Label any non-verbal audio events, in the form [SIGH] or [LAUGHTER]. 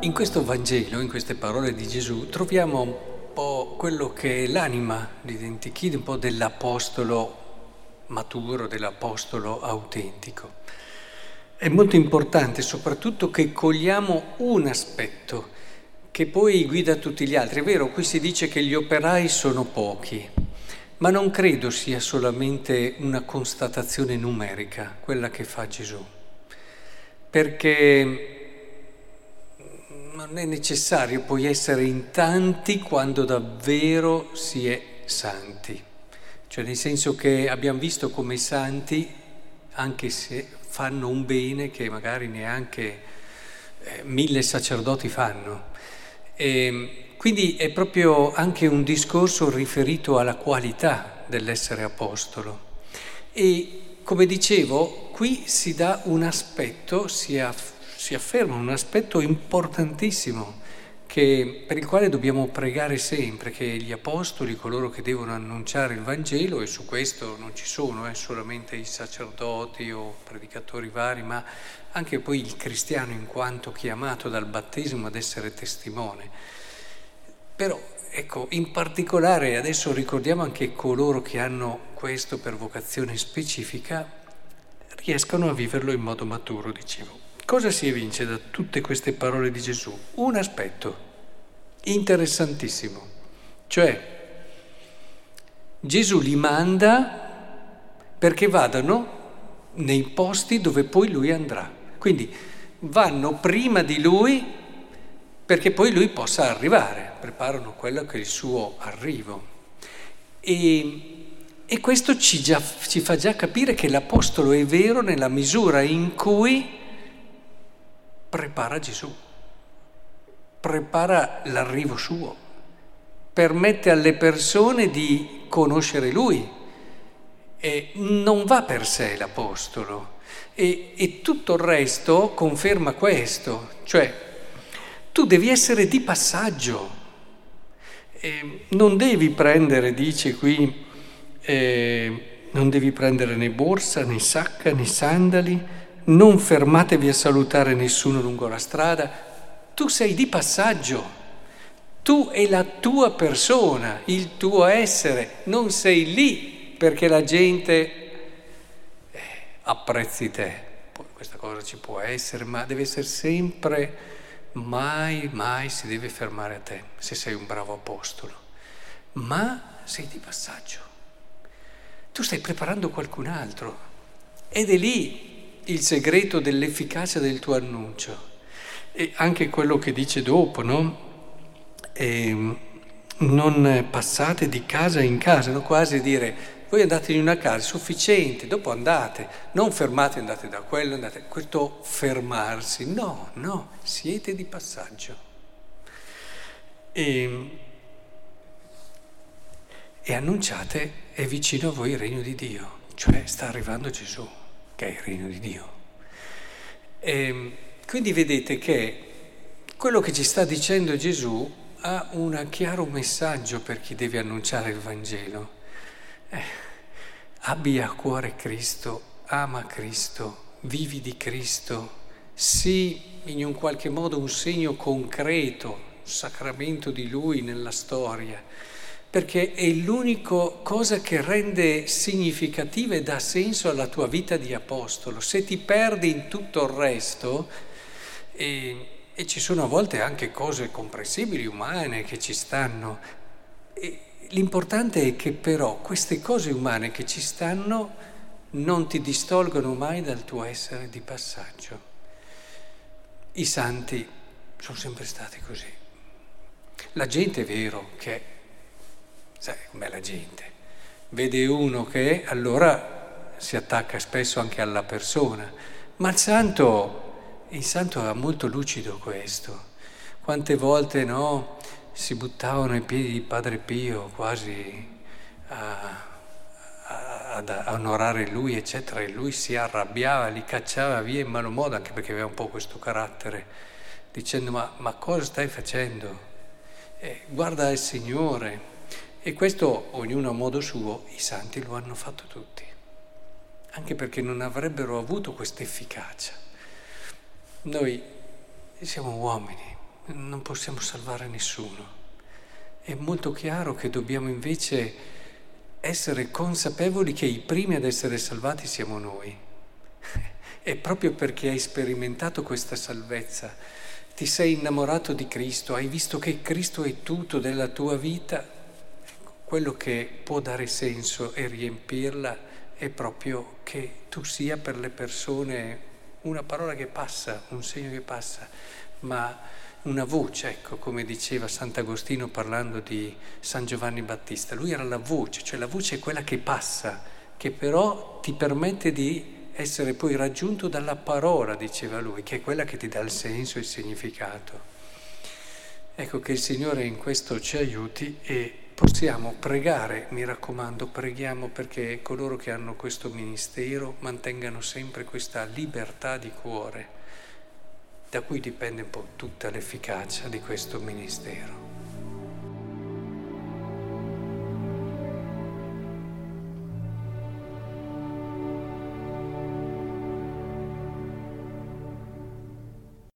In questo Vangelo, in queste parole di Gesù, troviamo un po' quello che è l'anima l'identikid, un po' dell'apostolo maturo, dell'apostolo autentico. È molto importante soprattutto che cogliamo un aspetto che poi guida tutti gli altri. È vero, qui si dice che gli operai sono pochi, ma non credo sia solamente una constatazione numerica quella che fa Gesù, perché non è necessario poi essere in tanti quando davvero si è santi. Cioè nel senso che abbiamo visto come i santi, anche se fanno un bene che magari neanche eh, mille sacerdoti fanno. E quindi è proprio anche un discorso riferito alla qualità dell'essere apostolo. E come dicevo, qui si dà un aspetto, si afferma si afferma un aspetto importantissimo che, per il quale dobbiamo pregare sempre, che gli apostoli, coloro che devono annunciare il Vangelo, e su questo non ci sono eh, solamente i sacerdoti o predicatori vari, ma anche poi il cristiano in quanto chiamato dal battesimo ad essere testimone. Però, ecco, in particolare adesso ricordiamo anche coloro che hanno questo per vocazione specifica, riescano a viverlo in modo maturo, dicevo. Cosa si evince da tutte queste parole di Gesù? Un aspetto interessantissimo, cioè Gesù li manda perché vadano nei posti dove poi lui andrà. Quindi vanno prima di lui perché poi lui possa arrivare, preparano quello che è il suo arrivo. E, e questo ci, già, ci fa già capire che l'Apostolo è vero nella misura in cui prepara Gesù, prepara l'arrivo suo, permette alle persone di conoscere Lui. E non va per sé l'Apostolo. E, e tutto il resto conferma questo, cioè tu devi essere di passaggio, e non devi prendere, dice qui, eh, non devi prendere né borsa, né sacca, né sandali, non fermatevi a salutare nessuno lungo la strada, tu sei di passaggio, tu e la tua persona, il tuo essere, non sei lì perché la gente eh, apprezzi te. Questa cosa ci può essere, ma deve essere sempre, mai, mai si deve fermare a te, se sei un bravo apostolo. Ma sei di passaggio. Tu stai preparando qualcun altro ed è lì il segreto dell'efficacia del tuo annuncio. E anche quello che dice dopo, no? E ehm, non passate di casa in casa, no? quasi dire voi andate in una casa, sufficiente, dopo andate, non fermate, andate da quello, andate, questo fermarsi, no, no, siete di passaggio. E, e annunciate, è vicino a voi il regno di Dio, cioè sta arrivando Gesù che è il regno di Dio. E ehm, quindi vedete che quello che ci sta dicendo Gesù ha un chiaro messaggio per chi deve annunciare il Vangelo. Eh, abbi a cuore Cristo, ama Cristo, vivi di Cristo, sii in un qualche modo un segno concreto, un sacramento di Lui nella storia perché è l'unica cosa che rende significativa e dà senso alla tua vita di apostolo. Se ti perdi in tutto il resto, e, e ci sono a volte anche cose comprensibili, umane, che ci stanno, e l'importante è che però queste cose umane che ci stanno non ti distolgono mai dal tuo essere di passaggio. I santi sono sempre stati così. La gente è vero che Sai com'è la gente. Vede uno che allora si attacca spesso anche alla persona. Ma il santo, il santo è molto lucido questo. Quante volte no, si buttavano ai piedi di Padre Pio quasi a, a, a onorare lui, eccetera, e lui si arrabbiava, li cacciava via in malo modo, anche perché aveva un po' questo carattere, dicendo ma, ma cosa stai facendo? Eh, guarda il Signore, e questo, ognuno a modo suo, i santi lo hanno fatto tutti, anche perché non avrebbero avuto questa efficacia. Noi siamo uomini, non possiamo salvare nessuno. È molto chiaro che dobbiamo invece essere consapevoli che i primi ad essere salvati siamo noi. [LAUGHS] E proprio perché hai sperimentato questa salvezza, ti sei innamorato di Cristo, hai visto che Cristo è tutto della tua vita, quello che può dare senso e riempirla è proprio che tu sia per le persone una parola che passa, un segno che passa, ma una voce, ecco, come diceva Sant'Agostino parlando di San Giovanni Battista. Lui era la voce, cioè la voce è quella che passa, che però ti permette di essere poi raggiunto dalla parola, diceva lui, che è quella che ti dà il senso e il significato. Ecco che il Signore in questo ci aiuti e possiamo pregare, mi raccomando, preghiamo perché coloro che hanno questo ministero mantengano sempre questa libertà di cuore, da cui dipende un po' tutta l'efficacia di questo ministero.